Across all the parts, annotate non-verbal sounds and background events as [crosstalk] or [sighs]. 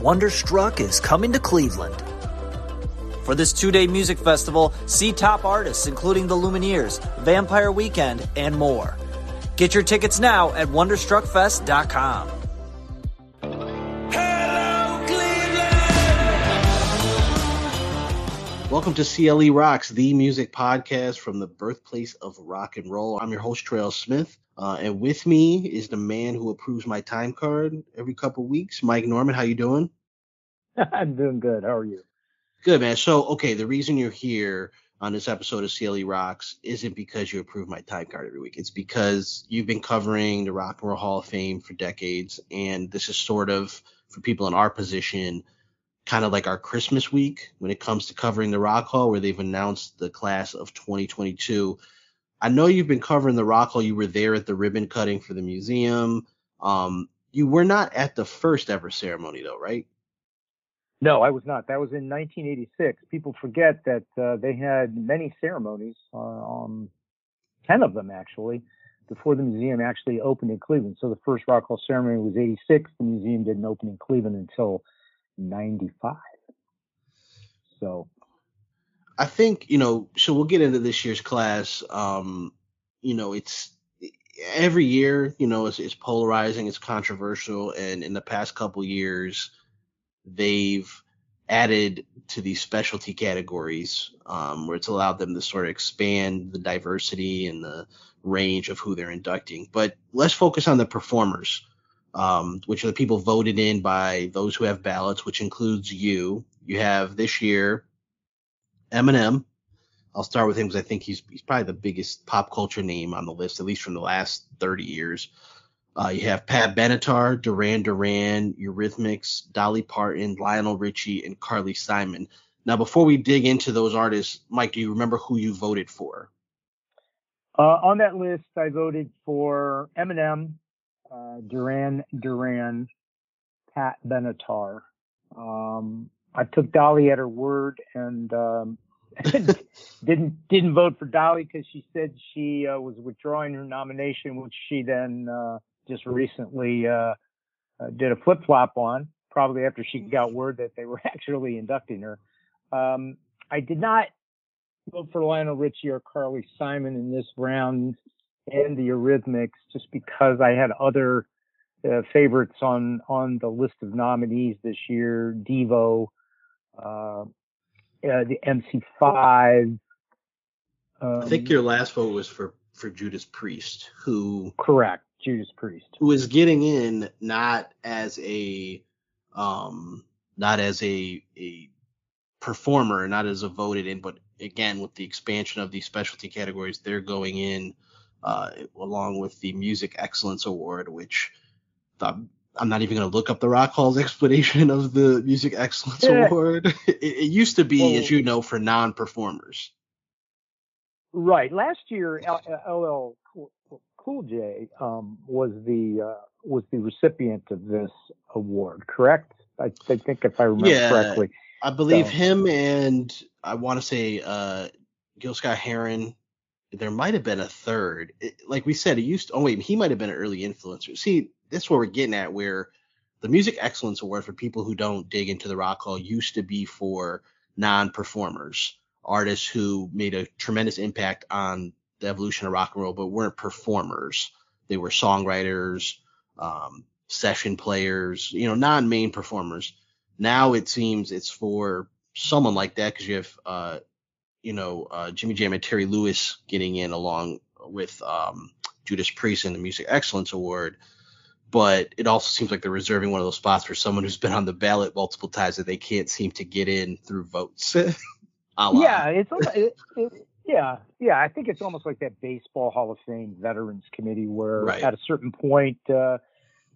Wonderstruck is coming to Cleveland. For this two day music festival, see top artists including the Lumineers, Vampire Weekend, and more. Get your tickets now at WonderstruckFest.com. Hello, Cleveland! Welcome to CLE Rocks, the music podcast from the birthplace of rock and roll. I'm your host, Troy L. Smith. Uh, and with me is the man who approves my time card every couple weeks, Mike Norman. How you doing? [laughs] I'm doing good. How are you? Good, man. So, okay, the reason you're here on this episode of CLE Rocks isn't because you approve my time card every week. It's because you've been covering the Rock and Roll Hall of Fame for decades, and this is sort of for people in our position kind of like our Christmas week when it comes to covering the Rock Hall, where they've announced the class of 2022. I know you've been covering the Rock Hall. You were there at the ribbon cutting for the museum. Um, you were not at the first ever ceremony, though, right? No, I was not. That was in 1986. People forget that uh, they had many ceremonies, uh, um, 10 of them actually, before the museum actually opened in Cleveland. So the first Rock Hall ceremony was 86. The museum didn't open in Cleveland until 95. So I think, you know, so we'll get into this year's class. Um, you know, it's every year, you know, it's, it's polarizing, it's controversial. And in the past couple years, they've added to these specialty categories um, where it's allowed them to sort of expand the diversity and the range of who they're inducting. But let's focus on the performers um, which are the people voted in by those who have ballots, which includes you. You have this year Eminem. I'll start with him because I think he's he's probably the biggest pop culture name on the list, at least from the last 30 years. Uh, you have Pat Benatar, Duran Duran, Eurythmics, Dolly Parton, Lionel Richie, and Carly Simon. Now, before we dig into those artists, Mike, do you remember who you voted for? Uh, on that list, I voted for Eminem, uh, Duran Duran, Pat Benatar. Um, I took Dolly at her word and um, [laughs] didn't didn't vote for Dolly because she said she uh, was withdrawing her nomination, which she then uh, just recently uh, uh, did a flip flop on, probably after she got word that they were [laughs] actually inducting her. Um, I did not vote for Lionel Richie or Carly Simon in this round and the Eurythmics just because I had other uh, favorites on on the list of nominees this year. Devo, uh, the MC5. Um, I think your last vote was for for Judas Priest, who correct Judas Priest, who is getting in not as a um not as a a performer, not as a voted in, but again with the expansion of these specialty categories, they're going in uh, along with the Music Excellence Award, which I'm not even going to look up the Rock Hall's [laughs] explanation of the Music Excellence yeah. Award. [laughs] It, it, used to be, well, as you know, for non-performers. Right. Last year, LL Cool J um, was the uh, was the recipient of this award. Correct? I, I think if I remember yeah, correctly. I believe so. him and I want to say uh, Gil Scott Heron there might have been a third. It, like we said, it used to, oh wait, he might have been an early influencer. See, that's where we're getting at where the Music Excellence Award for people who don't dig into the Rock Hall used to be for non-performers, artists who made a tremendous impact on the evolution of rock and roll, but weren't performers. They were songwriters, um, session players, you know, non-main performers. Now it seems it's for someone like that because you have uh, you know, uh, Jimmy Jam and Terry Lewis getting in along with um, Judas Priest in the Music Excellence Award. But it also seems like they're reserving one of those spots for someone who's been on the ballot multiple times that they can't seem to get in through votes. [laughs] yeah, it's it, it, yeah, yeah. I think it's almost like that baseball Hall of Fame Veterans Committee, where right. at a certain point, uh,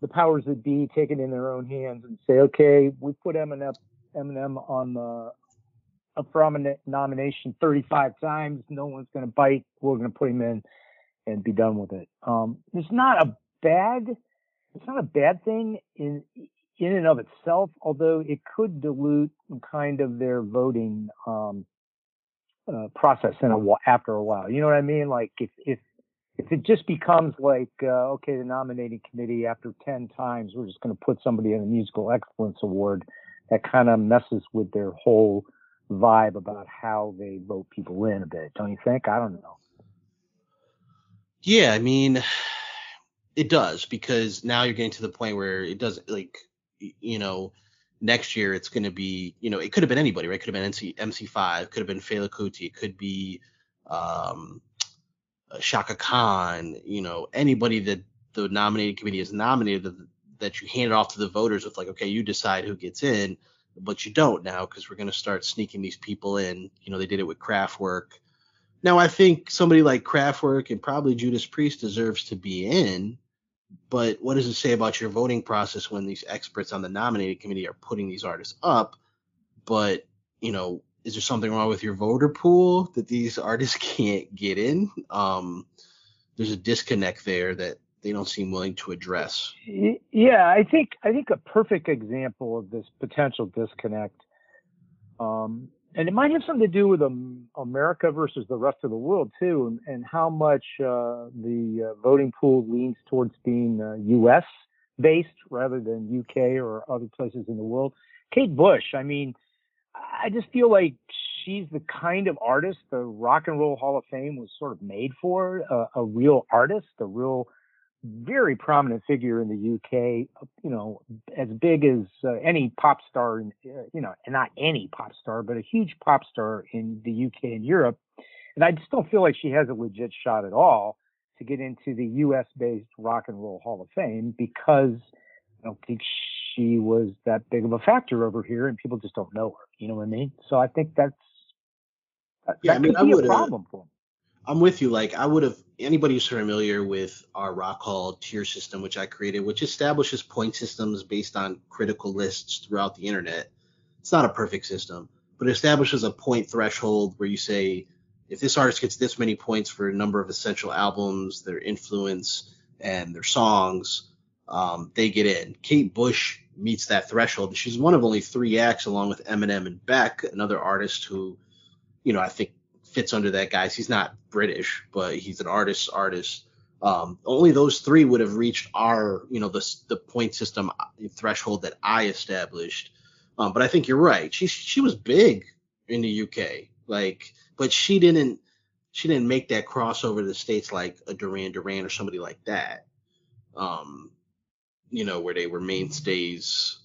the powers that be take it in their own hands and say, okay, we put Eminem, Eminem on the up for nomination 35 times. No one's going to bite. We're going to put him in and be done with it. Um, it's not a bad, it's not a bad thing in in and of itself, although it could dilute kind of their voting um, uh, process in a after a while. You know what I mean? Like if if if it just becomes like uh, okay, the nominating committee after ten times, we're just going to put somebody in a musical excellence award, that kind of messes with their whole vibe about how they vote people in a bit. Don't you think? I don't know. Yeah, I mean, it does because now you're getting to the point where it does like you know next year it's going to be you know it could have been anybody right? Could have been MC MC5, could have been Fela Kuti, it could be um, Chaka Khan, you know anybody that the nominating committee has nominated that, that you hand it off to the voters with like okay you decide who gets in, but you don't now because we're going to start sneaking these people in. You know they did it with Kraftwerk. Now I think somebody like Kraftwerk and probably Judas Priest deserves to be in but what does it say about your voting process when these experts on the nominating committee are putting these artists up? But, you know, is there something wrong with your voter pool that these [laughs] artists can't get in? Um, there's a disconnect there that they don't seem willing to address. Yeah, I think I think a perfect example of this potential disconnect um, and it might have something to do with um, America versus the rest of the world too, and, and how much uh, the uh, voting pool leans towards being uh, U.S. based rather than UK or other places in the world. Kate Bush, I mean, I just feel like she's the kind of artist the Rock and Roll Hall of Fame was sort of made for, a real artist, a real very prominent figure in the UK, you know, as big as uh, any pop star, in, uh, you know, not any pop star, but a huge pop star in the UK and Europe. And I just don't feel like she has a legit shot at all to get into the US based Rock and Roll Hall of Fame because I don't think she was that big of a factor over here and people just don't know her. You know what I mean? So I think that's, that, yeah, that I mean, could be I a problem for them. I'm with you. Like I would have anybody who's familiar with our Rock Hall tier system, which I created, which establishes point systems based on critical lists throughout the internet. It's not a perfect system, but it establishes a point threshold where you say if this artist gets this many points for a number of essential albums, their influence, and their songs, um, they get in. Kate Bush meets that threshold. She's one of only three acts, along with Eminem and Beck, another artist who, you know, I think fits under that guys. He's not British, but he's an artist artist. Um, only those three would have reached our, you know, the the point system threshold that I established. Um, but I think you're right. She she was big in the UK, like, but she didn't she didn't make that crossover to the states like a Duran Duran or somebody like that. Um, you know, where they were mainstays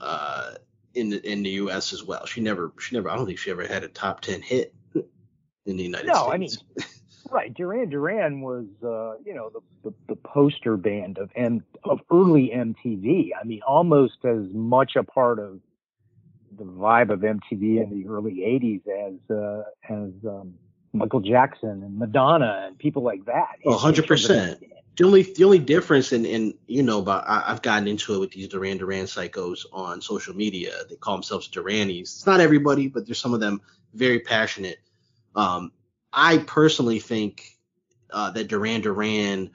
uh, in the in the US as well. She never she never I don't think she ever had a top ten hit in the United no, States. No, I mean, right. Duran Duran was, uh, you know, the, the, the poster band of M of early MTV. I mean, almost as much a part of the vibe of MTV in the early '80s as uh, as um, Michael Jackson and Madonna and people like that. hundred percent. The only the only difference in in you know about I, have gotten into it with these Duran Duran psychos on social media. They call themselves Duranis. It's not everybody, but there's some of them very passionate um, I personally think uh, that Duran Duran,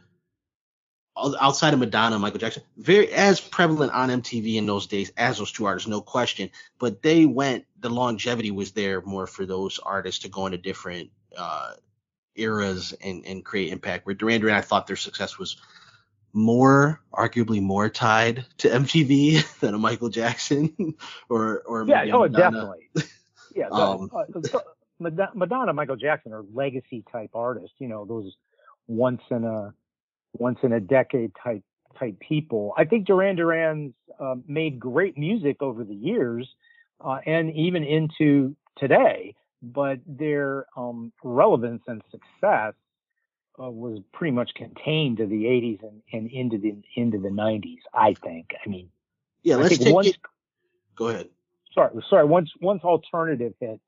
outside of Madonna, Michael Jackson, very as prevalent on MTV in those days as those two artists, no question. But they went, the longevity was there more for those artists to go into different uh, eras and, and create impact. Where Duran Duran, I thought their success was more, arguably more tied to MTV [laughs] than a Michael Jackson [laughs] or or yeah, oh, Madonna. definitely. Yeah, um, uh, Madonna, Michael Jackson are legacy type artists. You know, those once in a once in a decade type type people. I think Duran Duran's uh, made great music over the years uh, and even into today, but their um, relevance and success uh, was pretty much contained to the 80s and, and into the into the 90s. I think. I mean, yeah. Let's take once, it. Go ahead. Sorry, sorry. Once once alternative hit,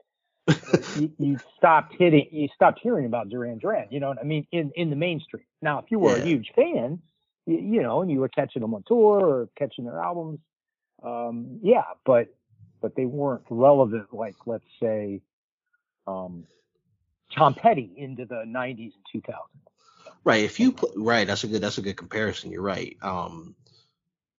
you, you, stopped hitting, you stopped hearing about Duran Duran. You know what I mean? In in the mainstream. Now, if you were yeah. a huge fan, you, you know, and you were catching them on tour or catching their albums. Um, yeah, but but they weren't relevant like let's say um, Tom Petty into the 90s and 2000s. Right. If you put, right, that's a good that's a good comparison. You're right. Um,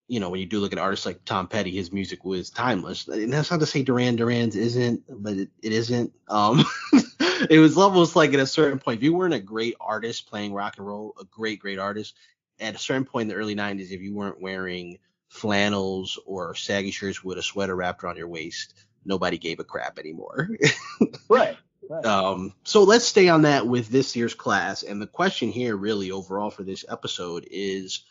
you know, when you do look at artists like Tom Petty, his music was timeless. And that's not to say Duran Duran's isn't, but it, it isn't. Um, [laughs] it was almost like at a certain point, if you weren't a great artist playing rock and roll, a great, great artist, at a certain point in the early 90s, if you weren't wearing flannels or saggy shirts with a sweater wrapped around your waist, nobody gave a crap anymore. [laughs] right. Right. Um, so let's stay on that with this year's class. And the question here, really, overall for this episode is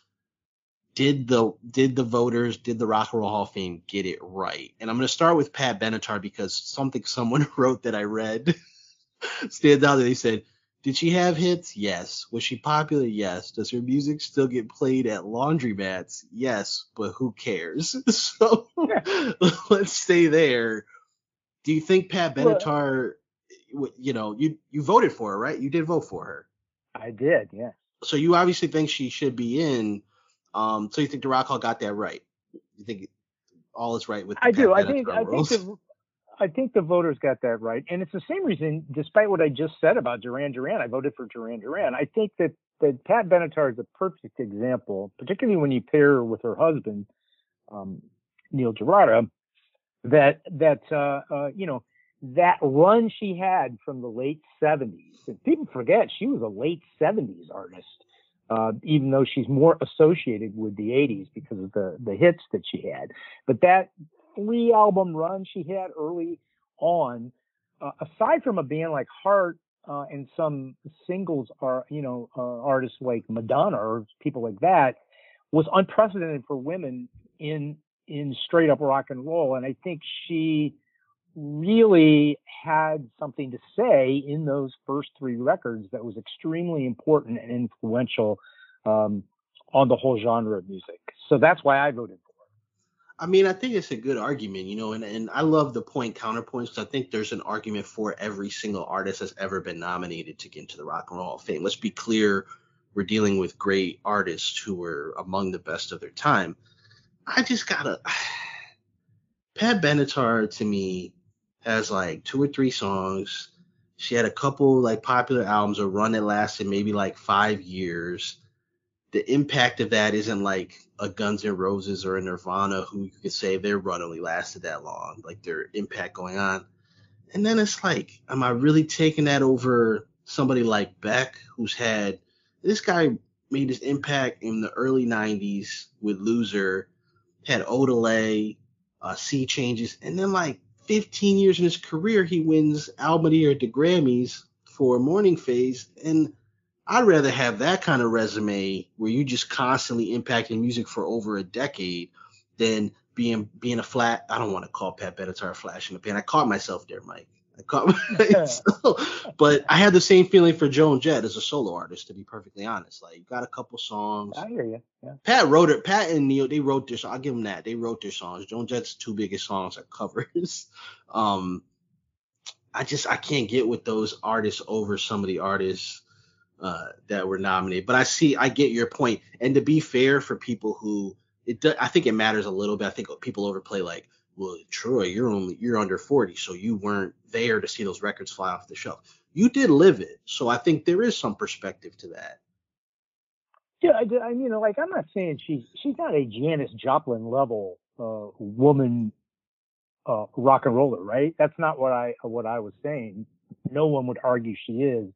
did the did the voters, did the Rock and Roll Hall of Fame get it right? And I'm going to start with Pat Benatar because something [laughs] someone wrote that I read [laughs] stands out. That they said, "Did she have hits? Yes. Was she popular? Yes. Does her music still get played at laundromats? Yes. But who cares?" [laughs] So let's stay there. Do you think Pat Benatar, you know, you you voted for her, right? You did vote for her. I did, yeah. So you obviously think she should be in um, so you think the Rock Hall got that right? You think all is right with? I do. I think. I think the. I think the voters got that right, and it's the same reason. Despite what I just said about Duran Duran, I voted for Duran Duran. I think that that Pat Benatar is a perfect example, particularly when you pair her with her husband, um, Neil Giraldo. That that uh, uh, you know that run she had from the late 70s. And people forget she was a late 70s artist uh, even though she's more associated with the 80s because of the, the hits that she had. But that three album run she had early on, uh, aside from a band like Heart uh, and some singles are, you know, uh, artists like Madonna or people like that, was unprecedented for women in in straight up rock and roll. And I think she really had something to say in those first three records that was extremely important and influential um, on the whole genre of music. So that's why I voted for it. I mean, I think it's a good argument, you know, and, and I love the point counterpoints. I think there's an argument for every single artist that's ever been nominated to get into the Rock and Roll Hall of Fame. Let's be clear, we're dealing with great artists who were among the best of their time. I just gotta [sighs] Pat Benatar to me has like two or three songs. She had a couple like popular albums, a run that lasted maybe like five years. The impact of that isn't like a Guns N' Roses or a Nirvana who you could say their run only lasted that long, like their impact going on. And then it's like, am I really taking that over somebody like Beck, who's had this guy made his impact in the early 90s with Loser, had Odelay, uh, Sea Changes, and then like 15 years in his career, he wins album of the year at the Grammys for Morning Phase. And I'd rather have that kind of resume where you just constantly impacting music for over a decade than being being a flat. I don't want to call Pat Benatar a flash in the pan. I caught myself there, Mike. I caught myself. but I had the same feeling for Joan Jett as a solo artist, to be perfectly honest. Like, you got a couple songs. I hear you. Yeah. Pat wrote it. Pat and Neil, they wrote their. I'll give them that. They wrote their songs. Joan Jett's two biggest songs are covers. [laughs] um, I just I can't get with those artists over some of the artists uh, that were nominated. But I see, I get your point. And to be fair, for people who it, I think it matters a little bit. I think people overplay like well, Troy, you're only you're under 40, so you weren't there to see those records fly off the shelf. You did live it, so I think there is some perspective to that. Yeah, I, I mean, like I'm not saying she's she's not a Janis Joplin level uh, woman uh, rock and roller, right? That's not what I what I was saying. No one would argue she is,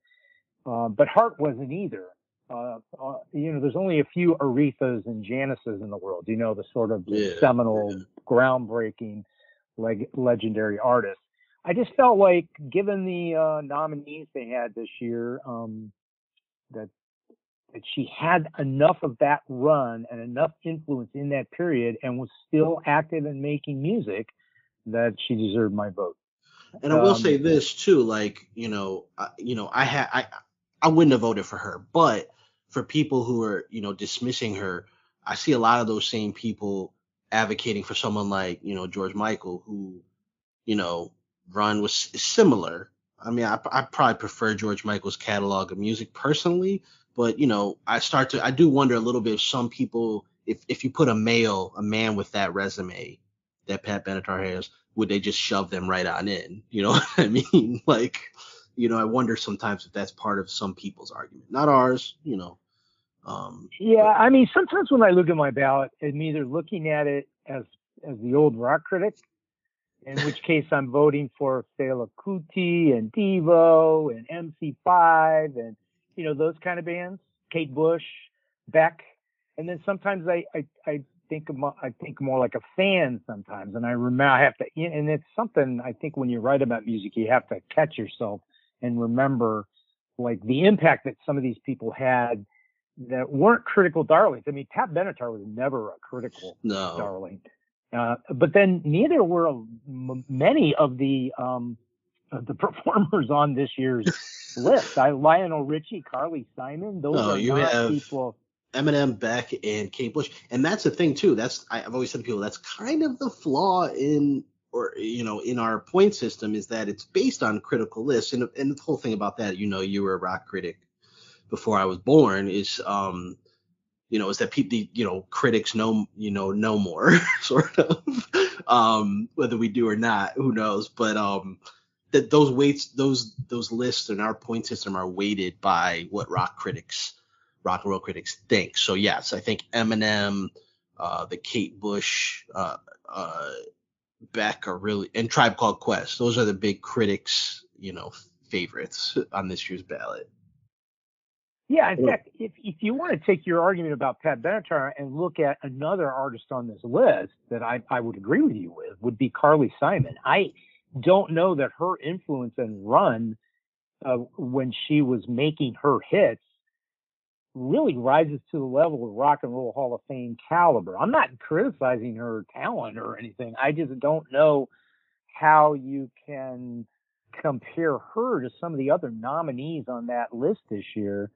uh, but Heart wasn't either. Uh, uh, you know, there's only a few Arethas and Janices in the world. You know, the sort of yeah, seminal, yeah. groundbreaking, leg- legendary artists. I just felt like, given the uh, nominees they had this year, um, that that she had enough of that run and enough influence in that period, and was still active and making music, that she deserved my vote. And I will um, say this too, like you know, I, you know, I had I I wouldn't have voted for her, but for people who are, you know, dismissing her, I see a lot of those same people advocating for someone like, you know, George Michael, who, you know, run was similar. I mean, I, I probably prefer George Michael's catalog of music personally, But you know, I start to I do wonder a little bit if some people if if you put a male, a man with that resume that Pat Benatar has, would they just shove them right on in? You know [laughs] what I mean? Like, you know, I wonder sometimes if that's part of some people's argument, not ours. You know. Um, yeah, I mean, sometimes when I look at my ballot, I'm either looking at it as as the old rock critic, in which case I'm voting for Fela Kuti and Devo and MC5 and you know those kind of bands, Kate Bush, Beck, and then sometimes I I, I think I think more like a fan sometimes, and I remember I have to, and it's something I think when you write about music, you have to catch yourself and remember like the impact that some of these people had that weren't critical darlings. I mean, Pat Benatar was never a critical no. darling, uh, but then neither were many of the um, the [laughs] performers on this year's list. I Lionel Richie, Carly Simon, those no, are you not have, people Eminem, Beck, and Kate Bush. And that's the thing too. That's I've always said to people that's kind of the flaw in or you know in our point system is that it's based on critical lists. And and the whole thing about that, you know, you were a rock critic before I was born, is um you know is that people you know critics know you know know more [laughs] sort of um whether we do or not who knows but um that those weights those those lists in our point system are weighted by what rock critics rock and roll critics think. So yes, I think Eminem, uh, the Kate Bush, uh, uh, Beck are really and Tribe Called Quest. Those are the big critics, you know, favorites on this year's ballot. Yeah, in fact, if if you want to take your argument about Pat Benatar and look at another artist on this list that I, I would agree with you with, would be Carly Simon. I don't know that her influence and run uh, when she was making her hits really rises to the level of rock and roll Hall of Fame caliber. I'm not criticizing her talent or anything. I just don't know how you can compare her to some of the other nominees on that list this year,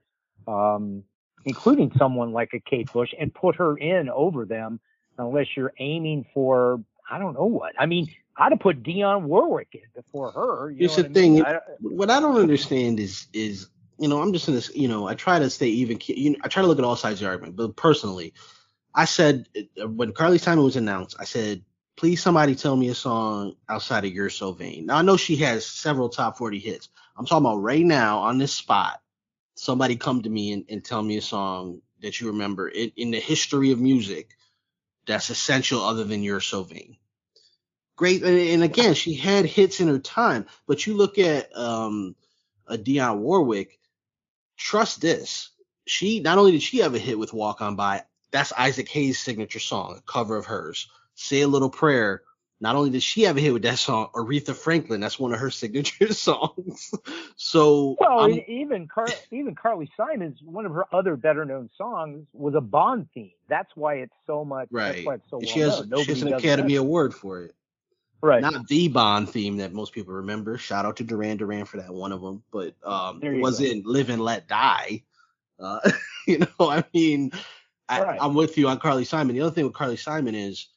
um, including someone like a Kate Bush, and put her in over them unless you're aiming for I don't know what. I mean, I'd have put Dionne Warwick in before her. Here's the thing. I what I don't understand is is you know, I'm just in this, you know, I try to stay even. You know, I try to look at all sides of the argument. But personally, I said uh, when Carly Simon was announced, I said, please somebody tell me a song outside of You're So Vain. Now I know she has several top 40 hits. I'm talking about right now on this spot. Somebody come to me and, and tell me a song that you remember in, in the history of music that's essential other than You're So Vain great and again she had hits in her time but you look at um a Dionne Warwick trust this. She not only did she have a hit with Walk On By, that's Isaac Hayes' signature song, a cover of hers. Say a Little Prayer. Not only did she have a hit with that song, Aretha Franklin, that's one of her [laughs] signature songs. so well, I'm, even Car- even Carly Simon's one of her other better known songs was a Bond theme. That's why it's so much. Right. That's why it's so she has, she has an Academy that. Award for it. Right. Not the Bond theme that most people remember. Shout out to Duran Duran for that one of them, but um, it wasn't go. "Live and Let Die." Uh, [laughs] you know, I mean, I, am with you on Carly Simon. The other thing with Carly Simon is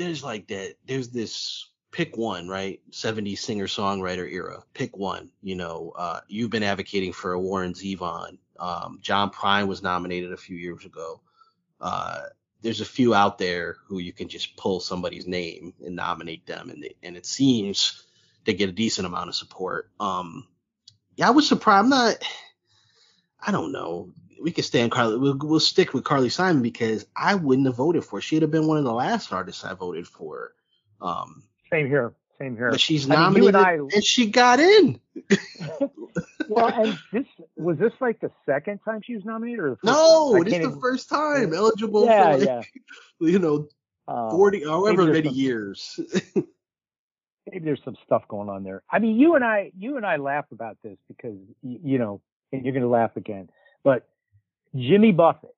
there's like that. There's this pick one, right? 70s singer songwriter era. Pick one. You know, uh, you've been advocating for a Warren Zevon. Um, John Prine was nominated a few years ago. Uh, there's a few out there who you can just pull somebody's name and nominate them, and they, and it seems they get a decent amount of support. Um, yeah, I was surprised. I'm not. I don't know. We can stay on Carly. We'll, we'll stick with Carly Simon because I wouldn't have voted for. Her. She'd have been one of the last artists I voted for. Um, Same here. Same here. But she's nominated I mean, and, I, and she got in. [laughs] well, and this was this like the second time she was nominated, or no? This is the even, first time eligible yeah, for like, yeah. [laughs] you know, uh, forty, however many some, years. [laughs] maybe there's some stuff going on there. I mean, you and I, you and I laugh about this because you know, and you're going to laugh again. But Jimmy Buffett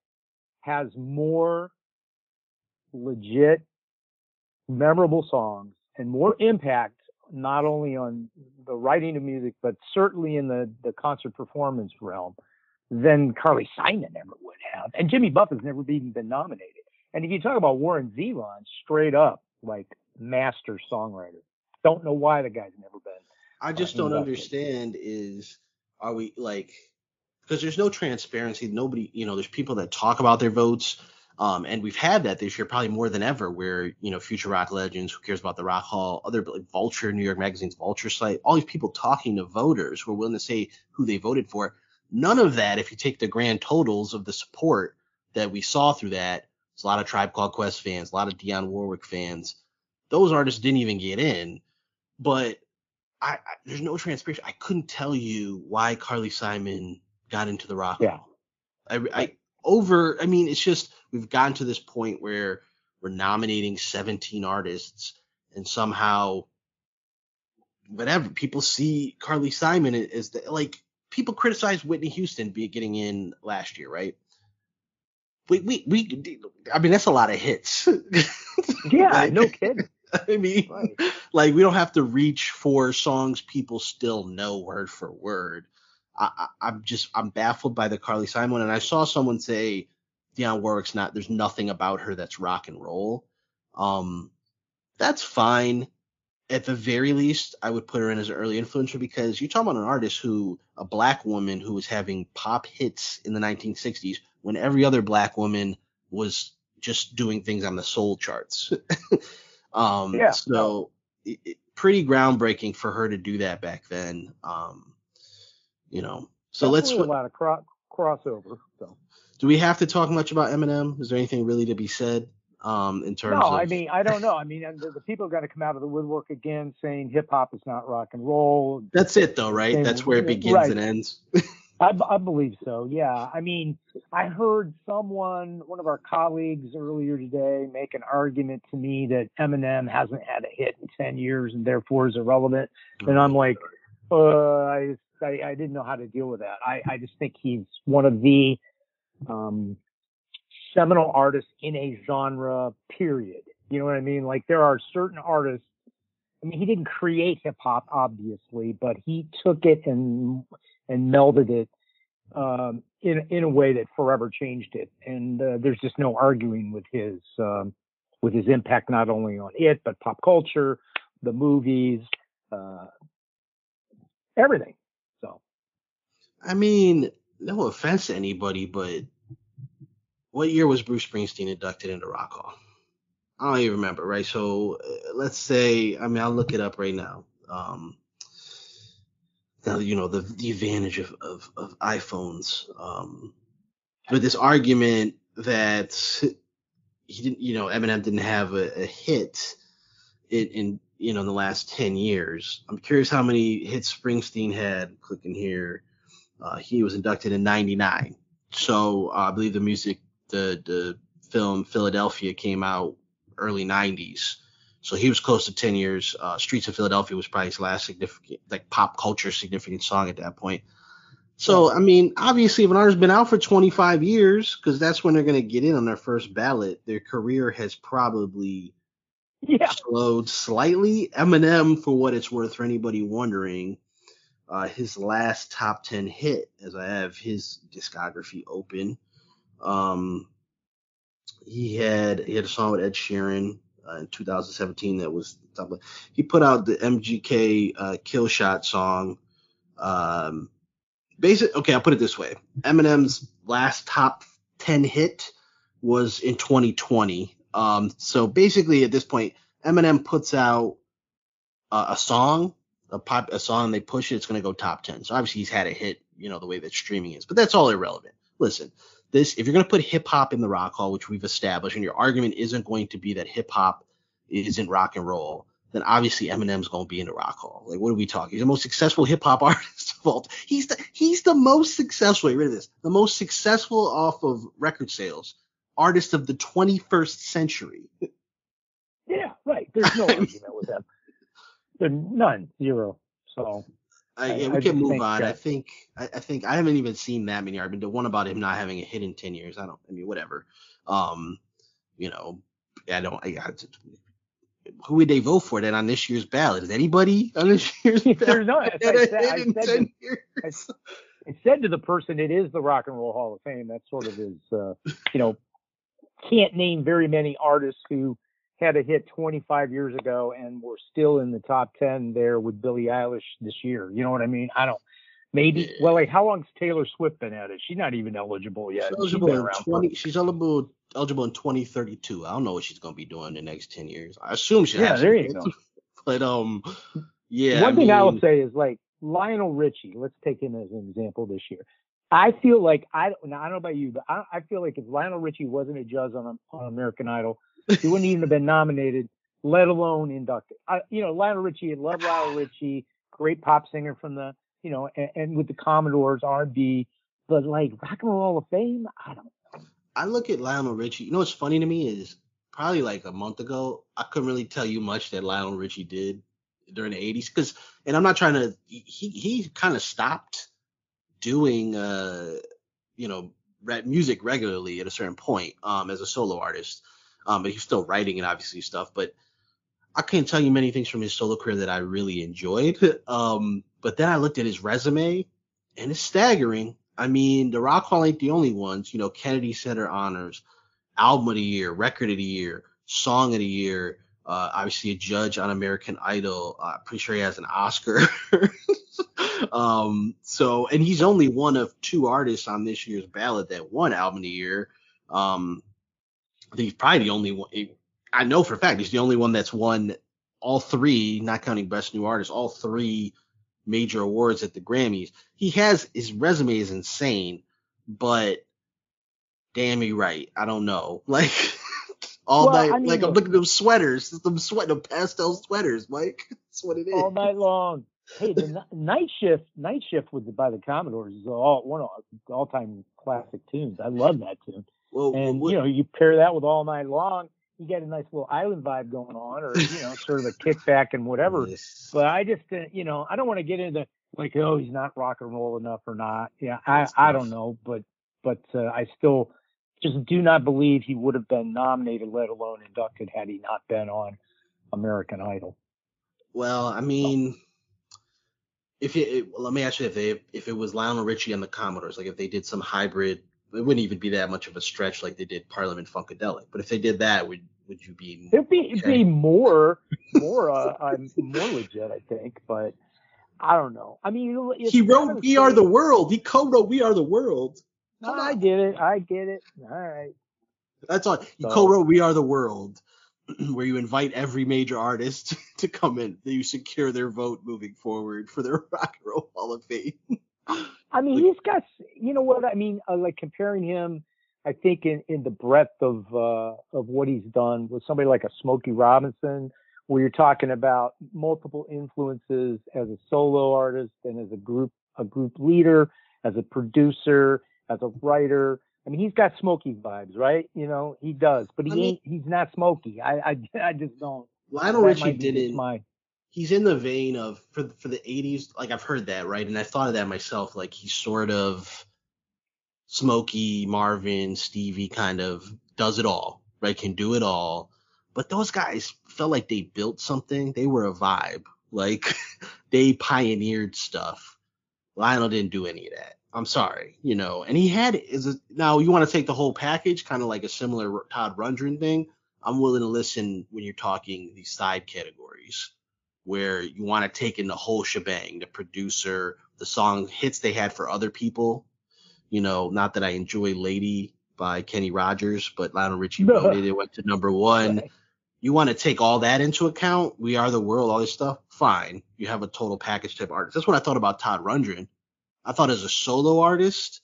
has more legit, memorable songs and more impact not only on the writing of music but certainly in the the concert performance realm than Carly Simon ever would have. And Jimmy Buffett's never even been nominated. And if you talk about Warren Zevon, straight up like master songwriter. Don't know why the guy's never been. I just uh, don't understand is are we like because there's no transparency. Nobody, you know, there's people that talk about their votes. Um, and we've had that this year probably more than ever, where you know future rock legends, who cares about the Rock Hall, other like Vulture, New York Magazine's Vulture site, all these people talking to voters who are willing to say who they voted for. None of that, if you take the grand totals of the support that we saw through that, it's a lot of Tribe Called Quest fans, a lot of Dionne Warwick fans. Those artists didn't even get in, but I, I there's no transparency. I couldn't tell you why Carly Simon got into the Rock Yeah. I, I over. I mean, it's just we've gotten to this point where we're nominating 17 artists, and somehow, whatever people see Carly Simon as the like people criticize Whitney Houston be getting in last year, right? We we we. I mean, that's a lot of hits. [laughs] Yeah, Like, no kidding. [laughs] I mean, Right. like we don't have to reach for songs people still know word for word. I, I'm just I'm baffled by the Carly Simon, and I saw someone say Dionne Warwick's not. There's nothing about her that's rock and roll. Um, that's fine. At the very least, I would put her in as an early influencer because you're talking about an artist who, a black woman who was having pop hits in the 1960s when every other black woman was just doing things on the soul charts. [laughs] um, Yeah. so it, it- pretty groundbreaking for her to do that back then. Um, you know, so let's. A lot of cro- crossover. So Do we have to talk much about Eminem? Is there anything really to be said um, in terms no, of? I mean I don't know. I mean the, the people are going to come out of the woodwork again saying hip hop is not rock and roll. that's it though, right? That's where it begins right. and ends. I believe so. Yeah. I mean, I heard someone, one of our colleagues earlier today, make an argument to me that Eminem hasn't had a hit in 10 years and therefore is irrelevant. And I'm like, uh, I, I, I didn't know how to deal with that. I, I just think he's one of the um, seminal artists in a genre, period. You know what I mean? Like there are certain artists. I mean, he didn't create hip hop, obviously, but he took it and and melded it um, in in a way that forever changed it. And uh, there's just no arguing with his um, with his impact not only on it but pop culture, the movies, uh, everything. I mean, no offense to anybody, but what year was Bruce Springsteen inducted into Rock Hall? I don't even remember, right? So uh, let's say, I mean, I'll look it up right now. Um, now, you know, the, the advantage of, of, of iPhones. Um, but this argument that he didn't, you know, Eminem didn't have a, a hit in, in, you know, in the last 10 years. I'm curious how many hits Springsteen had. Clicking here. Uh, he was inducted in 99. So uh, I believe the music, the, the film Philadelphia came out early 90s. So he was close to 10 years. Uh, Streets of Philadelphia was probably his last significant, like pop culture significant song at that point. So, I mean, obviously, if an artist's been out for 25 years, because that's when they're going to get in on their first ballot, their career has probably yeah, slowed slightly. Eminem, for what it's worth, for anybody wondering, uh, his last top 10 hit, as I have his discography open, um, he had he had a song with Ed Sheeran uh, in 2017 that was top. He put out the MGK uh, Kill Shot song. Um, basic. Okay, I'll put it this way: Eminem's last top 10 hit was in 2020. Um, so basically, at this point, Eminem puts out uh, a song, a pop, a song, they push it, it's going to go top 10. So obviously, he's had a hit, you know, the way that streaming is, but that's all irrelevant. Listen, this if you're going to put hip hop in the rock hall, which we've established, and your argument isn't going to be that hip hop isn't rock and roll, then obviously Eminem's going to be in the rock hall. Like, what are we talking? He's the most successful hip hop [laughs] artist of all. He's the he's the most successful. Get rid of this. The most successful off of record sales artist of the 21st century. [laughs] yeah, right. There's no [laughs] argument with him. None, zero. So Uh, I- yeah, I we can move think on. I think I, I think I haven't even seen that many arguments. The one about him not having a hit in 10 years. I don't. I mean, whatever. Um, you know, I don't. I, I, who would they vote for then on this year's ballot? Is anybody on this [laughs] year's ballot? there's no. As had I a said, I hit in said 10 to- years? I said to the person, it is the Rock and Roll Hall of Fame. That sort of is, uh, you know, can't name very many artists who had a hit 25 years ago and were still in the top 10 there with Billie Eilish this year. You know what I mean? I don't. Maybe. Well, like how long's Taylor Swift been at it? She's not even eligible yet. She's She's eligible been in around for- twenty. She's eligible eligible in twenty thirty two. I don't know what she's gonna be doing the next ten years. I assume she. Yeah, there you go. [laughs] But um, yeah. One I thing I will say is like Lionel Richie. Let's take him as an example this year. I feel like I don't. I don't know about you, but I, I feel like if Lionel Richie wasn't a judge on, on American Idol, he wouldn't even have been nominated, let alone inducted. I, you know, Lionel Richie. I love Lionel Richie, great pop singer from the, you know, and, and with the Commodores, R&B. But like Rock and Roll Hall of Fame, I don't. know. I look at Lionel Richie. You know what's funny to me is probably like a month ago, I couldn't really tell you much that Lionel Richie did during the 80s because, and I'm not trying to. He he kind of stopped doing uh you know re- music regularly at a certain point um as a solo artist um but he's still writing and obviously stuff but I can't tell you many things from his solo career that I really enjoyed [laughs] um but then I looked at his resume and it's staggering I mean the Rock Hall ain't the only ones you know Kennedy Center honors album of the year record of the year song of the year uh, obviously a judge on American Idol. Uh, pretty sure he has an Oscar. [laughs] um, so, and he's only one of two artists on this year's ballot that won album of the year. Um, I think he's probably the only one. I know for a fact he's the only one that's won all three, not counting best new artist, all three major awards at the Grammys. He has his resume is insane, but damn me right. I don't know. [laughs] Like all Well, night, I mean, like I'm looking at them sweaters, them sweat, them pastel sweaters, Mike. [laughs] That's what it is. all night long. Hey, the [laughs] ni- night shift, night shift with the, by the Commodores is all one of all time classic tunes. I love that tune. Well, And what- you know, you pair that with all night long, you get a nice little island vibe going on, or you know, sort of a kickback and whatever. Yes. But I just, uh, you know, I don't want to get into like, oh, he's not rock and roll enough or not. Yeah, I, I don't know, but, but uh, I still just do not believe he would have been nominated, let alone inducted, had he not been on American Idol. Well, I mean, if it, it let me ask you if they if it was Lionel Richie and the Commodores, like if they did some hybrid, it wouldn't even be that much of a stretch like they did Parliament Funkadelic. But if they did that, would would you be? It'd be it'd be more [laughs] more uh, uh, more legit, I think, but I don't know. I mean, He wrote "We Are the. World." He co-wrote "We Are the World." No, I get it. I get it. All right. That's all. You So- co-wrote "We Are the World," [clears throat] where you invite every major artist [laughs] to come in. That you secure their vote moving forward for the [laughs] Rock and Roll Hall of Fame. I mean, Like- he's got. You know what I mean? Uh, like comparing him, I think in in the breadth of uh of what he's done with somebody like a Smokey Robinson, where you're talking about multiple influences as a solo artist and as a group a group leader, as a producer, as a writer. I mean, he's got Smokey vibes, right? You know, he does, but he I mean- ain't. He's not Smokey. I I, [laughs] I just don't. Lionel that Richie might be didn't. My, he's in the vein of for for the 80s like i've heard that right? And i thought of that myself like he's sort of smokey marvin stevie kind of does it all right? Can do it all. But those guys felt like they built something. They were a vibe. Like [laughs] they pioneered stuff. Lionel didn't do any of that. I'm sorry you know? And he had is a, now you want to take the whole package kind of like a similar todd rundgren thing? I'm willing to listen when you're talking these side categories where you want to take in the whole shebang, the producer, the song hits they had for other people. You know, not that I enjoy Lady by Kenny Rogers, but Lionel Richie wrote it. It went to number one. You want to take all that into account? We are the world, all this stuff. Fine. You have a total package type artist. That's what I thought about Todd Rundgren. I thought as a solo artist,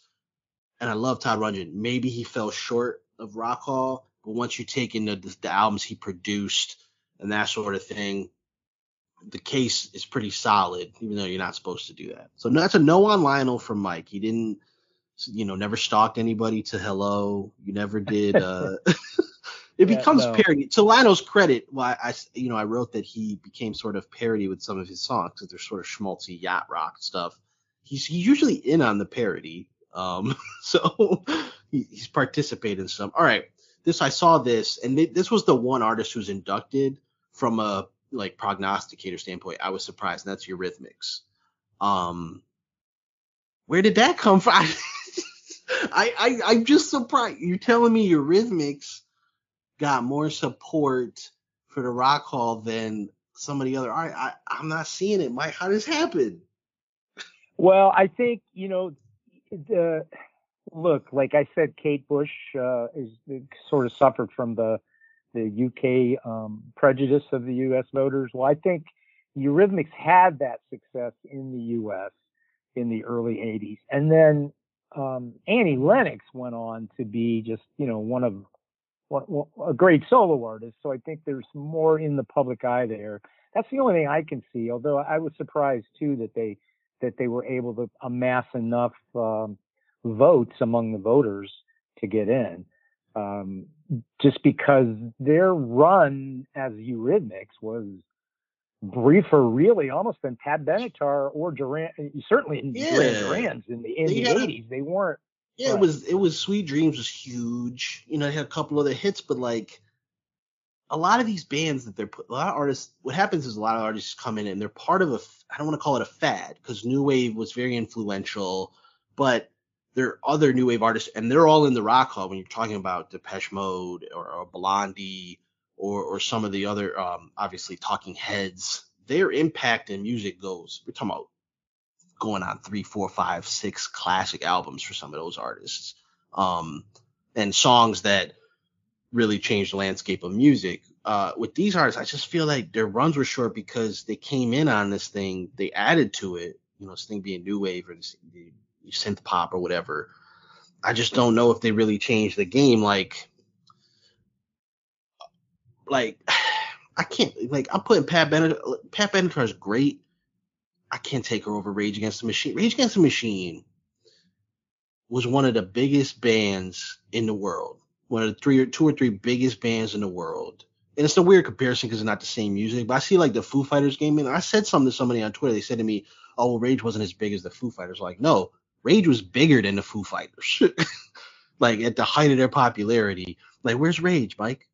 and I love Todd Rundgren. Maybe he fell short of Rock Hall, but once you take in the, the, the albums he produced and that sort of thing, the case is pretty solid, even though you're not supposed to do that. So that's a no on Lionel from Mike. He didn't, you know, never stalked anybody to hello. You never did. Uh, [laughs] it Yeah, becomes no. parody. To Lionel's credit, why I, you know, I wrote that he became sort of parody with some of his songs because they're sort of schmaltzy yacht rock stuff. He's, he's usually in on the parody. Um, [laughs] so [laughs] he, he's participated in some. All right, this I saw this, and th- this was the one artist who's inducted from a like prognosticator standpoint, I was surprised. And that's Eurythmics. Um, where did that come from? [laughs] I, I I'm just surprised. You're telling me Eurythmics got more support for the Rock Hall than some of the other art. I I'm not seeing it, Mike. How does happen? Well, I think you know the look. Like I said, Kate Bush uh, is sort of suffered from the the UK um, prejudice of the US voters. Well, I think Eurythmics had that success in the US in the early 80s. And then um, Annie Lennox went on to be just, you know, one of one, a great solo artist. So I think there's more in the public eye there. That's the only thing I can see. Although I was surprised too that they that they were able to amass enough um, votes among the voters to get in. Um, just because their run as Eurythmics was briefer, really, almost than Pat Benatar or Duran. Certainly in yeah. Duran Duran's in the in the eighties, they weren't. Yeah, it was it was Sweet Dreams was huge. You know, they had a couple other hits, but like a lot of these bands that they're put, a lot of artists. What happens is a lot of artists come in and they're part of a. I don't want to call it a fad because new wave was very influential, but there are other new wave artists, and they're all in the rock hall when you're talking about Depeche Mode or, or Blondie or or some of the other um, obviously Talking Heads. Their impact in music goes. We're talking about going on three, four, five, six classic albums for some of those artists, um, and songs that really changed the landscape of music. Uh, with these artists, I just feel like their runs were short because they came in on this thing, they added to it, you know, this thing being new wave or this, the synth pop or whatever. I just don't know if they really changed the game. Like, like [sighs] I can't like I'm putting Pat Benatar. Pat Benatar is great. I can't take her over Rage Against the Machine. Rage Against the Machine was one of the biggest bands in the world. One of the three or two or three biggest bands in the world. And it's a weird comparison because it's not the same music. But I see like the Foo Fighters game, and I said something to somebody on Twitter. They said to me, "Oh, well, Rage wasn't as big as the Foo Fighters." Like, no, Rage was bigger than the Foo Fighters. [laughs] like at the height of their popularity. Like, where's Rage, Mike?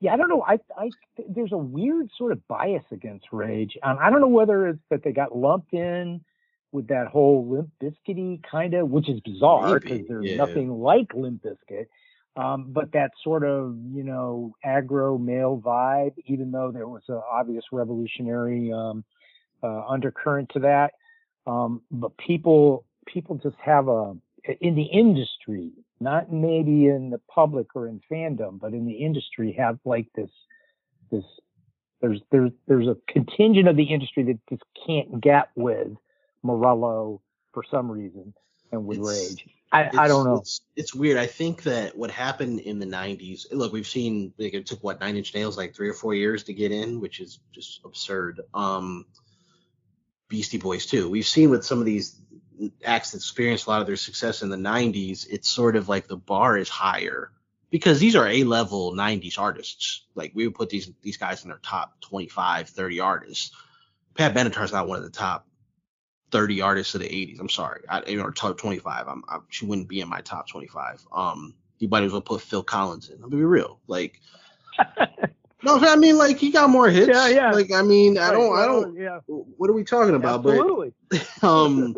Yeah, I don't know. I, I there's a weird sort of bias against Rage. Um, I don't know whether it's that they got lumped in with that whole Limp Bizkity kind of, which is bizarre because there's yeah. nothing like Limp Bizkit. Um, but that sort of, you know, aggro male vibe, even though there was an obvious revolutionary um, uh, undercurrent to that. Um, but people people just have a in the industry, not maybe in the public or in fandom, but in the industry, have like this this there's there's there's a contingent of the industry that just can't get with Morello for some reason and with it's, Rage. I, I don't know. It's, it's, weird. I think that what happened in the 90s. Look, we've seen like, it took what Nine Inch Nails like three or four years to get in, which is just absurd. Um, Beastie Boys too. We've seen with some of these acts that experienced a lot of their success in the 90s, it's sort of like the bar is higher because these are A-level 90s artists. Like we would put these these guys in their top 25, 30 artists. Pat Benatar's not one of the top 30 artists of the 80s. I'm sorry, I, or top 25. I'm, I, she wouldn't be in my top 25. Um, you might as well put Phil Collins in. I'll be real. Like [laughs] No, I mean like he got more hits. Yeah, yeah. Like I mean, I don't, I don't. Yeah. What are we talking about? Absolutely. But [laughs] um,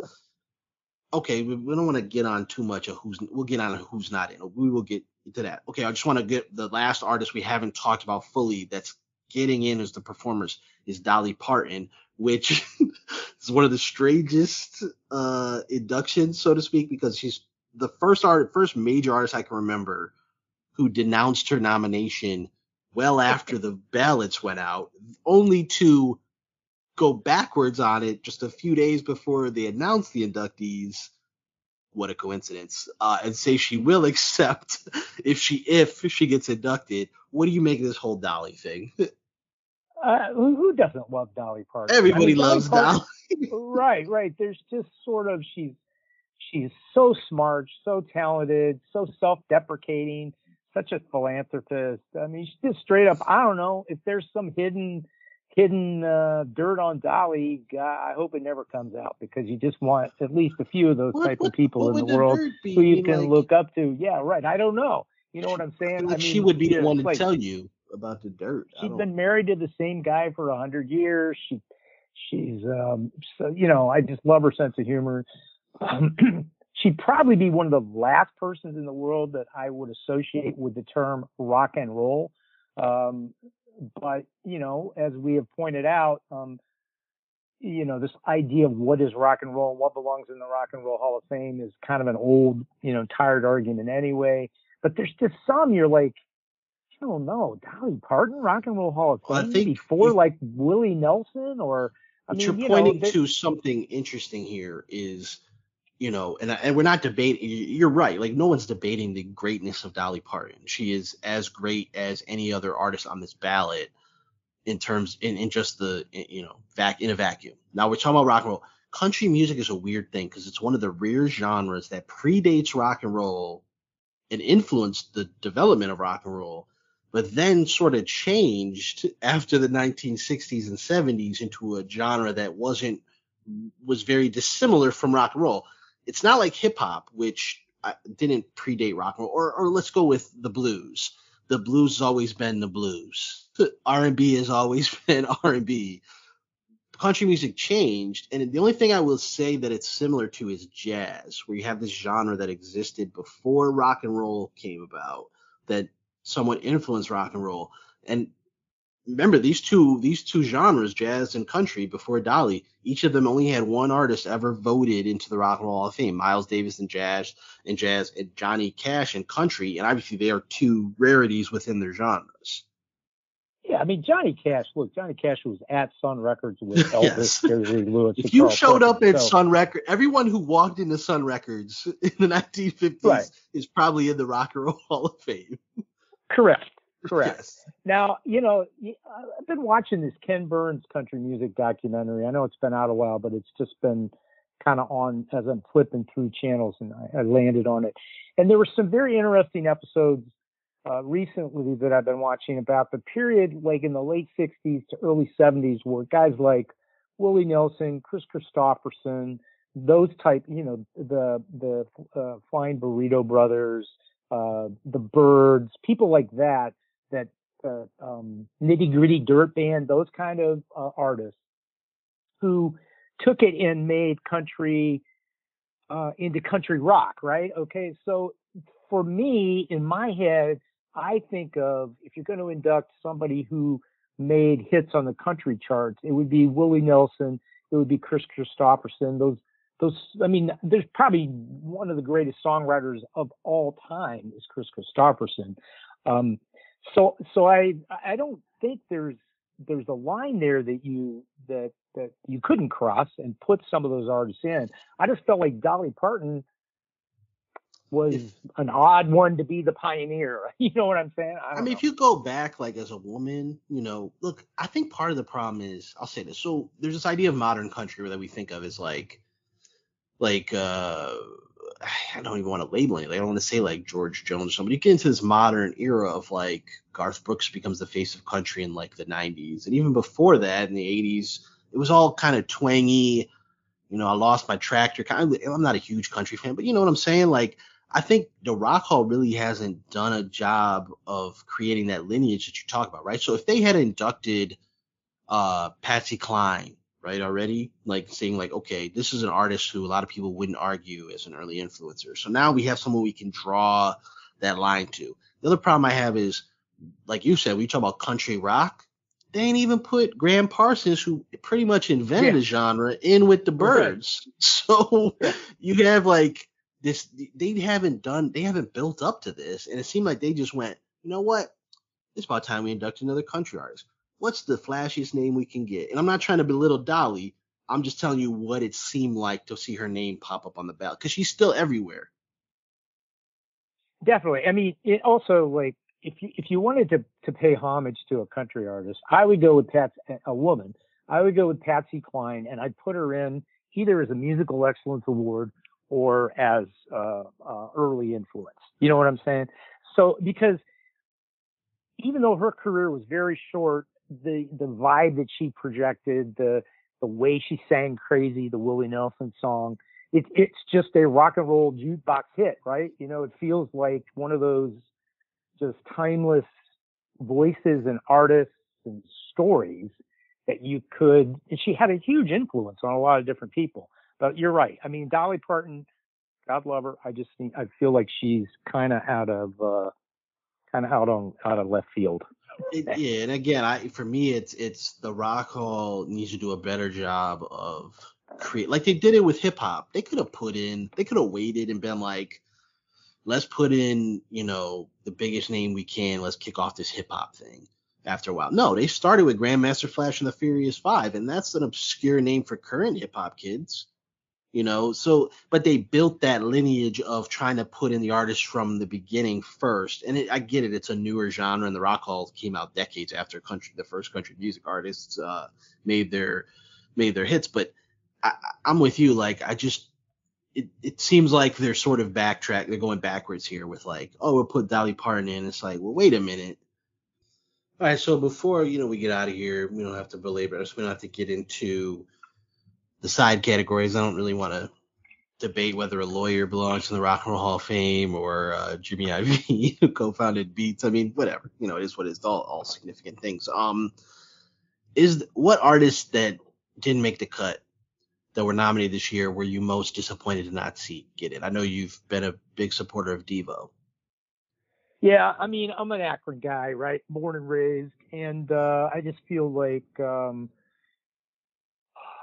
okay, we, we don't want to get on too much of who's. We'll get on who's not in. We will get to that. Okay, I just want to get the last artist we haven't talked about fully that's getting in as the performers is Dolly Parton, which [laughs] is one of the strangest uh inductions, so to speak, because she's the first art, first major artist I can remember who denounced her nomination well after the ballots went out, only to go backwards on it just a few days before they announced the inductees. What a coincidence! Uh, and say she will [laughs] accept if she if she gets inducted. What do you make of this whole Dolly thing? [laughs] Uh, who, who, doesn't love Dolly Parton? Everybody I mean, loves Dolly. Parton, [laughs] right, right. There's just sort of she's she's so smart, so talented, so self-deprecating such a philanthropist. I mean, she's just straight up. I don't know if there's some hidden hidden uh, dirt on Dolly. God, I hope it never comes out because you just want at least a few of those what, type what, of people in the world who you can like, look up to. Yeah, right. I don't know. You know what I'm saying? Like I mean, she would be the one to like, tell you about the dirt. She's been married to the same guy for a hundred years. She, she's, um, so you know, I just love her sense of humor. Um, [clears throat] she'd probably be one of the last persons in the world that I would associate with the term rock and roll. Um, but you know, as we have pointed out, um, you know, this idea of what is rock and roll and what belongs in the Rock and Roll Hall of Fame is kind of an old, you know, tired argument anyway. But there's just some you're like, I don't know, Dolly Parton, Rock and Roll Hall of Fame, well, before like Willie Nelson or. I mean, you're you pointing know, to something interesting here is, you know, and and we're not debating. You're right. Like no one's debating the greatness of Dolly Parton. She is as great as any other artist on this ballot in terms in, in just the you know vac in a vacuum. Now we're talking about rock and roll. Country music is a weird thing because it's one of the rare genres that predates rock and roll and influenced the development of rock and roll, but then sort of changed after the 1960s and 70s into a genre that wasn't was very dissimilar from rock and roll. It's not like hip hop, which didn't predate rock and roll, or, or let's go with the blues. The blues has always been the blues. [laughs] R&B has always [laughs] been R&B. Country music changed, and the only thing I will say that it's similar to is jazz, where you have this genre that existed before rock and roll came about that somewhat influenced rock and roll. And remember these two these two genres, jazz and country, before Dolly, each of them only had one artist ever voted into the Rock and Roll Hall of Fame: Miles Davis in jazz and jazz, and Johnny Cash in country. And obviously, they are two rarities within their genres. Yeah, I mean Johnny Cash. Look, Johnny Cash was at Sun Records with [laughs] Elvis, Jerry Lewis. If you showed up at so. Sun Records, everyone who walked into Sun Records [laughs] in the 1950s right. is probably in the Rock and Roll Hall of Fame. Correct. Correct. [laughs] Now, you know, I've been watching this Ken Burns country music documentary. I know it's been out a while, but it's just been kind of on as I'm flipping through channels and I, I landed on it. And there were some very interesting episodes uh, recently that I've been watching about the period like in the late 60s to early 70s where guys like Willie Nelson, Kris Kristofferson, those type, you know, the the uh, Flying Burrito Brothers, uh, the Byrds, people like that, that uh, um, Nitty Gritty Dirt Band, those kind of uh, artists who took it and made country uh, into country rock, right? Okay, so for me, in my head, I think of if you're going to induct somebody who made hits on the country charts, it would be Willie Nelson, it would be Kris Kristofferson. Those, those. I mean, there's probably one of the greatest songwriters of all time is Kris Kristofferson. Um, so, so I, I don't think there's there's a line there that you that that you couldn't cross and put some of those artists in. I just felt like Dolly Parton was if, an odd one to be the pioneer. [laughs] You know what I'm saying? I, I mean, know. if you go back like as a woman, you know, look, I think part of the problem is I'll say this. So there's this idea of modern country that we think of as like like uh [sighs] I don't even want to label it. I don't want to say like George Jones or somebody. You get into this modern era of like Garth Brooks becomes the face of country in like the 90s, and even before that in the 80s, it was all kind of twangy. You know, I lost my tractor. I'm not a huge country fan, but you know what I'm saying? Like, I think the Rock Hall really hasn't done a job of creating that lineage that you talk about, right? So if they had inducted uh, Patsy Cline, right, already, like saying like, okay, this is an artist who a lot of people wouldn't argue as an early influencer. So now we have someone we can draw that line to. The other problem I have is, like you said, we talk about country rock. They ain't even put Gram Parsons, who pretty much invented yeah. the genre, in with the Byrds Right. [laughs] So you have like this they haven't done they haven't built up to this and it seemed like they just went you know what it's about time we induct another country artist what's the flashiest name we can get? And i'm not trying to belittle dolly. I'm just telling you what it seemed like to see her name pop up on the ballot because she's still everywhere. Definitely. I mean it also like if you if you wanted to to pay homage to a country artist i would go with pat a woman. I would go with patsy cline and i'd put her in either as a musical excellence award or as uh, uh, early influence. You know what I'm saying? So because even though her career was very short, the the vibe that she projected, the the way she sang "Crazy," the Willie Nelson song, it, it's just a rock and roll jukebox hit, right? You know, it feels like one of those just timeless voices and artists and stories that you could. And she had a huge influence on a lot of different people. But you're right. I mean, Dolly Parton, God love her. I just think I feel like she's kind of out of uh, kind of out on out of left field it, yeah, and again, I for me, it's it's the Rock Hall needs to do a better job of create like they did it with hip hop. They could have put in, they could have waited and been like, let's put in, you know, the biggest name we can. Let's kick off this hip hop thing. After a while, no, they started with Grandmaster Flash and the Furious Five, and that's an obscure name for current hip hop kids you know? So but they built that lineage of trying to put in the artists from the beginning first. And it, i get it it's a newer genre and the rock hall came out decades after country the first country music artists uh, made their made their hits. But I, i'm with you like i just it, it seems like they're sort of backtrack they're going backwards here with like oh we'll put dolly parton in. It's like well wait a minute. All right so before you know we get out of here we don't have to belabor us we don't have to get into the side categories. I don't really want to debate whether a lawyer belongs in the Rock and Roll Hall of Fame or uh, Jimmy [laughs] Iovine who co-founded Beats. I mean, whatever. You know, it is what it is. All, all significant things. Um, is what artists that didn't make the cut that were nominated this year were you most disappointed to not see get it? I know you've been a big supporter of Devo. Yeah, I mean, I'm an Akron guy, right? Born and raised, and uh, I just feel like um,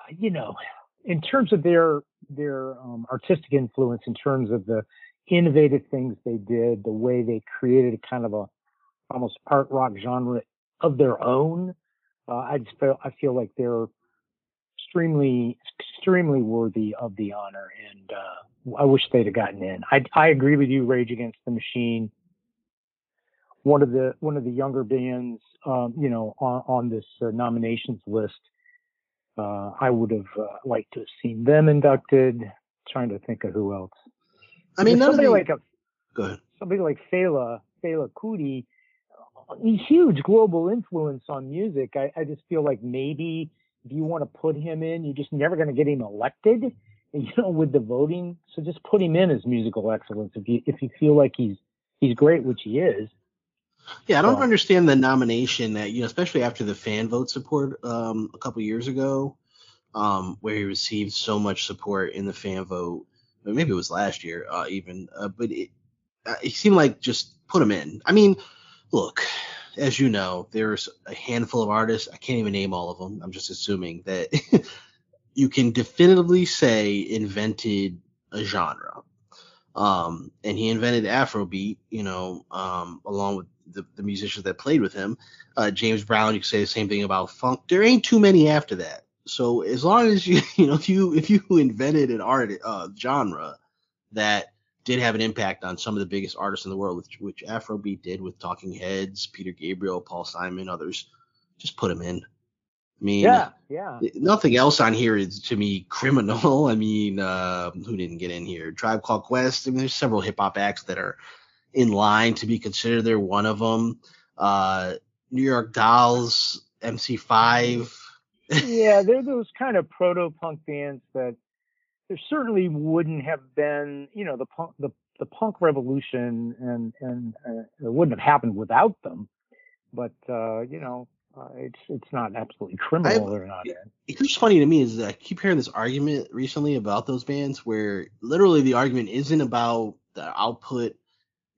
you know, in terms of their their um, artistic influence, in terms of the innovative things they did, the way they created a kind of a almost art rock genre of their own, uh, I just feel I feel like they're extremely extremely worthy of the honor, and uh, I wish they'd have gotten in. I I agree with you, Rage Against the Machine. One of the one of the younger bands, um, you know, on, on this uh, nominations list uh, I would have uh, liked to have seen them inducted. Trying to think of who else. I mean, somebody like a go ahead. somebody like Fela Fela Kuti, huge global influence on music. I, I just feel like maybe if you want to put him in, you're just never going to get him elected. [laughs] You know, with the voting, so just put him in as musical excellence if you if you feel like he's he's great, which he is. Yeah, I don't so. understand the nomination that you know, especially after the fan vote support um, a couple years ago, um, where he received so much support in the fan vote. Maybe it was last year, uh, even, uh, but it, uh, it seemed like just put him in. I mean, look, as you know, there's a handful of artists. I can't even name all of them. I'm just assuming that [laughs] you can definitively say invented a genre. Um, and he invented Afrobeat, you know, um, along with the, the musicians that played with him. Uh, James Brown, you could say the same thing about funk. There ain't too many after that. So as long as you [laughs] you know if you if you invented an art uh, genre that did have an impact on some of the biggest artists in the world, which, which Afrobeat did with Talking Heads, Peter Gabriel, Paul Simon, others, just put them in. I mean, yeah, yeah. Nothing else on here is to me criminal. [laughs] I mean, uh, who didn't get in here? Tribe Called Quest. I mean, there's several hip hop acts that are in line to be considered. They're one of them. Uh, New York Dolls, MC5. yeah, they're those kind of proto punk bands that there certainly wouldn't have been, you know, the punk the the punk revolution and and uh, it wouldn't have happened without them. But uh, you know, uh, it's it's not absolutely criminal. They're not in. It's funny to me is that I keep hearing this argument recently about those bands where literally the argument isn't about the output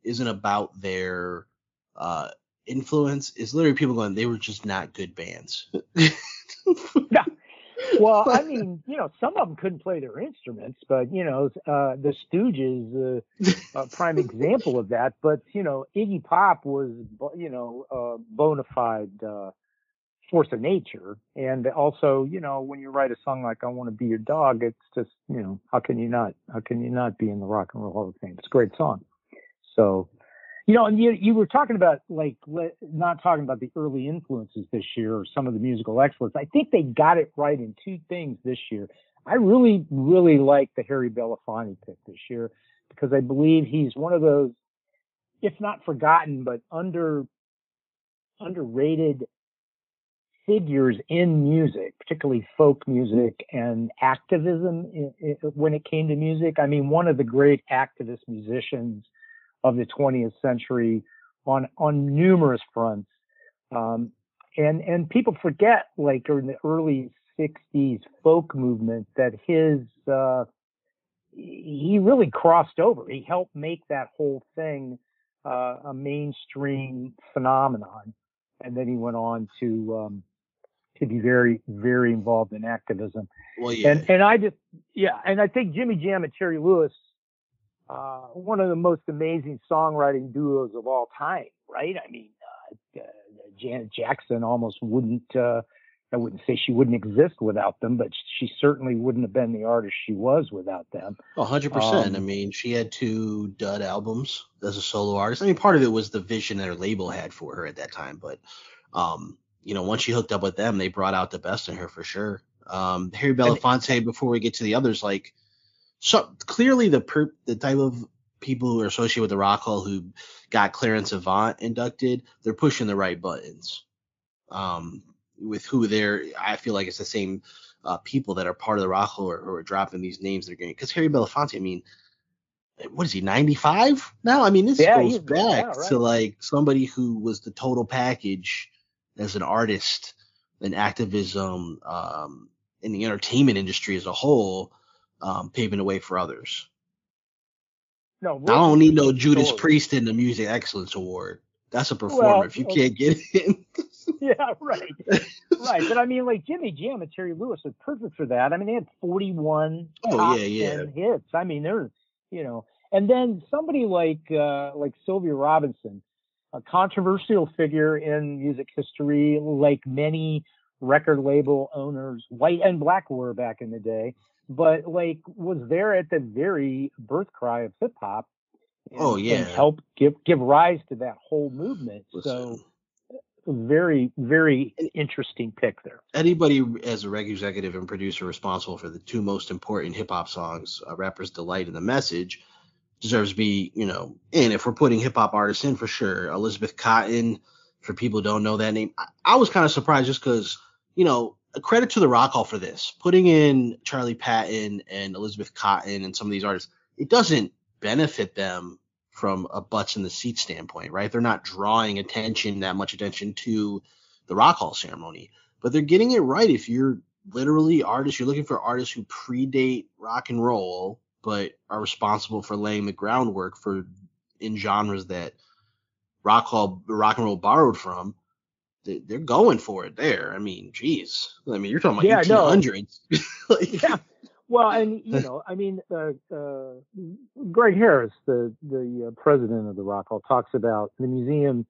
isn't about their uh, influence. It's literally people going, they were just not good bands. [laughs] yeah. Well, I [laughs] mean, you know, some of them couldn't play their instruments, but you know, uh, the Stooges, uh, a prime example of that. But you know, Iggy Pop was, you know, a bona fide uh, force of nature, and also, you know, when you write a song like "I Want to Be Your Dog," it's just, you know, how can you not? How can you not be in the Rock and Roll Hall of Fame? It's a great song. So, you know, and you, you were talking about like not talking about the early influences this year or some of the musical excellence. I think they got it right in two things this year. I really, really like the Harry Belafonte pick this year because I believe he's one of those, if not forgotten, but under underrated figures in music, particularly folk music and activism when it came to music. I mean, one of the great activist musicians of the 20th century on on numerous fronts. Um, and and people forget, like in the early 60s folk movement, that his uh, he really crossed over. He helped make that whole thing uh, a mainstream phenomenon. and then he went on to um, to be very very involved in activism. Well, yeah. And and I just yeah, and I think Jimmy Jam and Terry Lewis, uh, one of the most amazing songwriting duos of all time, right? I mean, uh, uh, Janet Jackson almost wouldn't. Uh, I wouldn't say she wouldn't exist without them, but she certainly wouldn't have been the artist she was without them. A hundred percent. I Um, mean, she had two dud albums as a solo artist. I mean, part of it was the vision that her label had for her at that time, but um, you know, once she hooked up with them, they brought out the best in her for sure. Um, Harry Belafonte. Before we get to the others, like, so clearly the per, the type of people who are associated with the Rock Hall who got Clarence Avant inducted, they're pushing the right buttons. Um, with who they're, I feel like it's the same uh, people that are part of the Rock Hall who are dropping these names. They're getting because Harry Belafonte. I mean, what is he? Ninety five now? I mean, this Yeah, goes back yeah, right. to like somebody who was the total package as an artist and activism um, in the entertainment industry as a whole, um, paving the way for others. No, I don't need no. [laughs] Judas Priest in the Music Excellence Award. That's a performer. Well, if you okay. can't get [laughs] in, yeah, right, right. But I mean, like Jimmy Jam and Terry Lewis are perfect for that. I mean, they had 41 Oh, top yeah, yeah. 10 hits. I mean, they're, you know, and then somebody like uh, like Sylvia Robinson, a controversial figure in music history, like many record label owners, white and black were back in the day, but like was there at the very birth cry of hip hop. and- Oh, yeah. and help give give rise to that whole movement. So very very interesting pick there. anybody as a reg executive and producer responsible for the two most important hip hop songs, uh, "Rapper's Delight" and "The Message," deserves to be, you know, in. If we're putting hip hop artists in for sure, Elizabeth Cotten. For people who don't know that name, I, I was kind of surprised just because, you know, a credit to the Rock Hall for this, putting in Charlie Patton and Elizabeth Cotten and some of these artists. It doesn't benefit them from a butts in the seat standpoint, right? They're not drawing attention that much attention to the Rock Hall ceremony, but they're getting it right. If you're literally artists, you're looking for artists who predate rock and roll, but are responsible for laying the groundwork for in genres that rock hall rock and roll borrowed from. They- They're going for it there. I mean, geez. I mean, you're talking about Yeah, no. 1800s. [laughs] like, Yeah. Well, and you [laughs] know, I mean, uh, uh, Greg Harris, the the uh, president of the Rock Hall, talks about the museum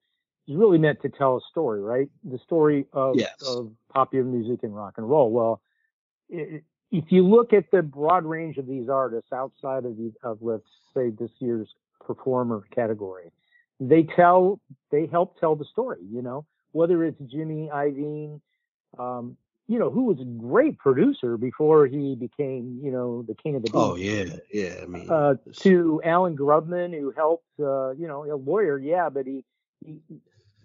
is really meant to tell a story, right? The story of Yes. of popular music and rock and roll. Well, i if you look at the broad range of these artists outside of the of let's say this year's performer category, they tell they help tell the story. You know, whether it's Jimmy Iovine, um, you know, who was a great producer before he became, you know, the king of the beat. oh yeah, yeah. I mean, Uh, to Allen Grubman, who helped, uh, you know, a lawyer, yeah, but he, he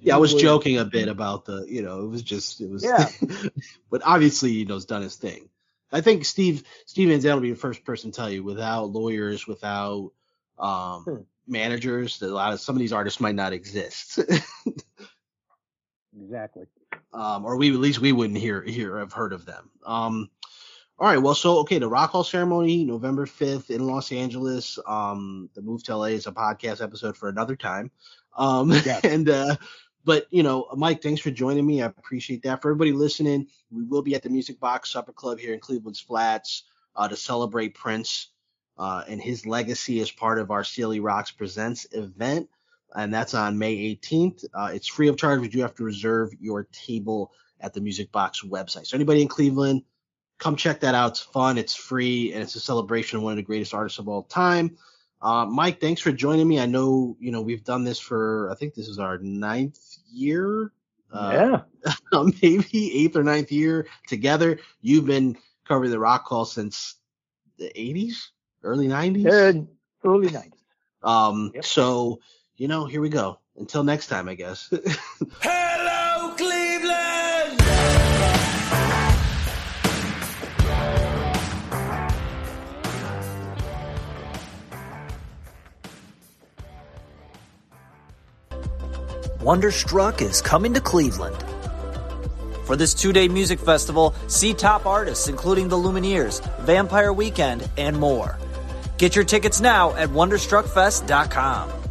Yeah, I was joking a bit about the, you know, it was just, it was, Yeah. [laughs] but obviously, you know, has done his thing. I think Steve, Steve Zandt will be the first person to tell you without lawyers, without um, Hmm. managers, that a lot of some of these artists might not exist. [laughs] Exactly. um, or we, at least we wouldn't hear, hear, have heard of them. Um, all right. Well, so, okay. The Rock Hall ceremony, November 5th in Los Angeles. Um, the move to LA is a podcast episode for another time. Um, Yes. [laughs] and, uh, but you know, Mike, thanks for joining me. I appreciate that. For everybody listening, we will be at the Music Box Supper Club here in Cleveland's Flats uh, to celebrate Prince uh, and his legacy as part of our Sealy Rocks Presents event, and that's on May 18th. Uh, it's free of charge, but you have to reserve your table at the Music Box website. So anybody in Cleveland, come check that out. It's fun, it's free, and it's a celebration of one of the greatest artists of all time. Uh, Mike, thanks for joining me. I know you know we've done this for I think this is our ninth year, uh, yeah. [laughs] maybe eighth or ninth year together. You've been covering the Rock Hall since the 80s, early 90s. Uh, early 90s. Um, Yep. so you know, here we go. Until next time, I guess. [laughs] Hello, Cleveland! Wonderstruck is coming to Cleveland. For this two day music festival, see top artists including the Lumineers, Vampire Weekend, and more. Get your tickets now at WonderstruckFest.com.